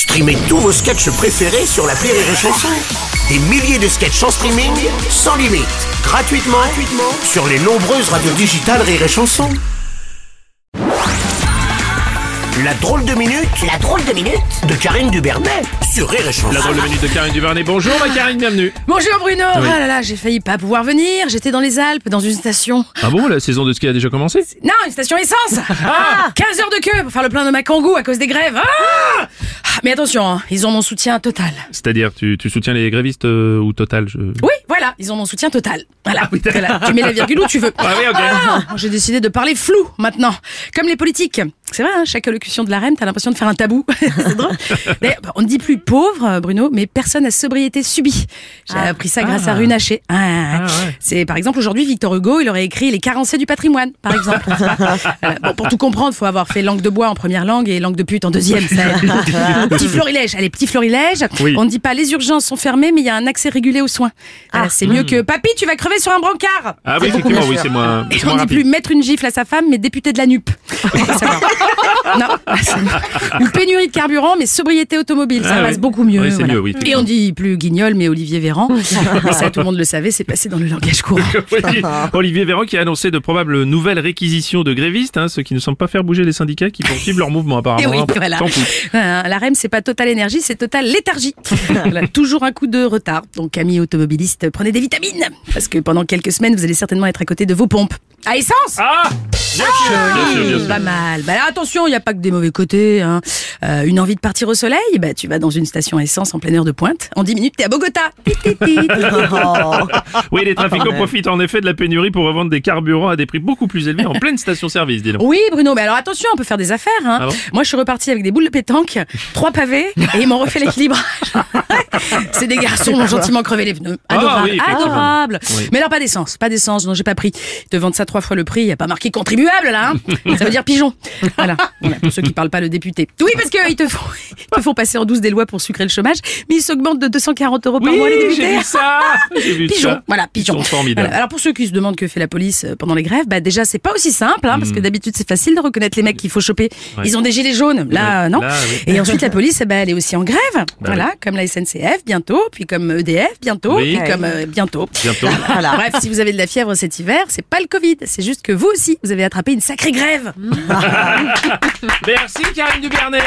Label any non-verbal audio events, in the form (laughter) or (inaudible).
Streamez tous vos sketchs préférés sur la Rire et Chanson. Des milliers de sketchs en streaming, sans limite, gratuitement, gratuitement sur les nombreuses radios digitales Rire et Chanson. La drôle de minute, la drôle de minute de Karine Dubernet sur Rire et Chanson. La drôle de minute de Karine Duvernet. Bonjour ma Karine, bienvenue. Bonjour Bruno Ah là là, j'ai failli pas pouvoir venir. J'étais dans les Alpes, dans une station. Ah bon, la saison de ski a déjà commencé? Non, une station essence ah 15 heures de queue pour faire le plein de ma kangou à cause des grèves. Ah Ah, Mais attention, hein, ils ont mon soutien total. C'est-à-dire, tu, tu soutiens les grévistes euh, ou Total je... Oui, voilà, ils ont mon soutien total. Voilà, Voilà, tu mets la virgule où tu veux. Ah oui, ok. Ah, J'ai décidé de parler flou maintenant, comme les politiques. C'est vrai, hein, chaque allocution de la reine, t'as l'impression de faire un tabou. (laughs) C'est drôle. (laughs) D'ailleurs, on ne dit plus pauvre, euh, Bruno, mais personne à sobriété subie. J'ai appris ça grâce à Rune Haché. Ah, Ah, ouais. C'est par exemple aujourd'hui Victor Hugo, il aurait écrit Les carencés du patrimoine, par exemple. Voilà. (laughs) Bon, pour tout comprendre, faut avoir fait langue de bois en première langue et langue de pute en deuxième. ça petit florilège, allez, petit florilège. Oui. On ne dit pas les urgences sont fermées, mais il y a un accès régulé aux soins. Voilà, c'est mieux que papy, tu vas crever sur un brancard. Ah oui, effectivement, oui, c'est Et c'est on moins dit plus mettre une gifle à sa femme, mais député de la NUP. Non. Ou pénurie de carburant, mais sobriété automobile. Ça Ah passe oui. beaucoup mieux. Oui, c'est mieux, oui, Et on dit plus guignol, mais Olivier Véran. Mais ça, tout le monde le savait, c'est passé dans le langage courant. (laughs) Oui, Olivier Véran qui a annoncé de probables nouvelles réquisitions de grévistes, hein, ceux qui ne semblent pas faire bouger les syndicats qui poursuivent leur mouvement Et apparemment. oui, hein. voilà. Tant pis. Voilà, La REM, c'est pas Total Énergie, c'est Total Léthargie. (laughs) Voilà, toujours un coup de retard. Donc, amis automobilistes, prenez des vitamines. Parce que pendant quelques semaines, vous allez certainement être à côté de vos pompes. À essence Ah Bien sûr, bien sûr, bien sûr. Pas mal. Bah, attention, il n'y a pas que des mauvais côtés. Hein. Euh, une envie de partir au soleil bah, Tu vas dans une station essence en pleine heure de pointe. En 10 minutes, t'es à Bogota. (laughs) (laughs) Oui, les trafiquants profitent en effet de la pénurie pour revendre des carburants à des prix beaucoup plus élevés en pleine station-service, dis donc. Oui, Bruno, mais alors attention, on peut faire des affaires. Hein. Ah bon Moi, je suis reparti avec des boules de pétanque, trois pavés, et ils m'ont refait l'équilibrage. (laughs) C'est des garçons qui m'ont gentiment crevé les pneus. Ah Adorable, oui, effectivement. adorable. Oui. Mais alors, pas d'essence, pas d'essence, non, j'ai pas pris. Ils te vendent ça trois fois le prix, il n'y a pas marqué contribuable, là. Hein. ça veut dire pigeon. (laughs) Voilà. Voilà, pour ceux qui parlent pas le député. Oui, parce qu'ils te font, (laughs) te font passer en douce des lois pour sucrer le chômage, mais ils s'augmentent de 240 euros par Oui, mois, les députés. j'ai vu ça (laughs) J'ai vu Pigeon, ça. voilà, pigeon. Ils sont formidables. Voilà. Alors pour ceux qui se demandent que fait la police euh, pendant les grèves, bah déjà c'est pas aussi simple, hein, parce que d'habitude c'est facile de reconnaître les mecs qu'il faut choper. Ouais. Ils ont des gilets jaunes, là Ouais. non. Là, oui. Et ensuite la police, ben, elle est aussi en grève, voilà, oui. comme la SNCF bientôt, puis comme EDF bientôt, Oui. puis comme euh, bientôt. Bientôt. Bref, si vous avez de la fièvre cet hiver, c'est pas le Covid, c'est juste que vous aussi, vous avez attrapé une sacrée grève. (laughs) Merci Karine Dubernet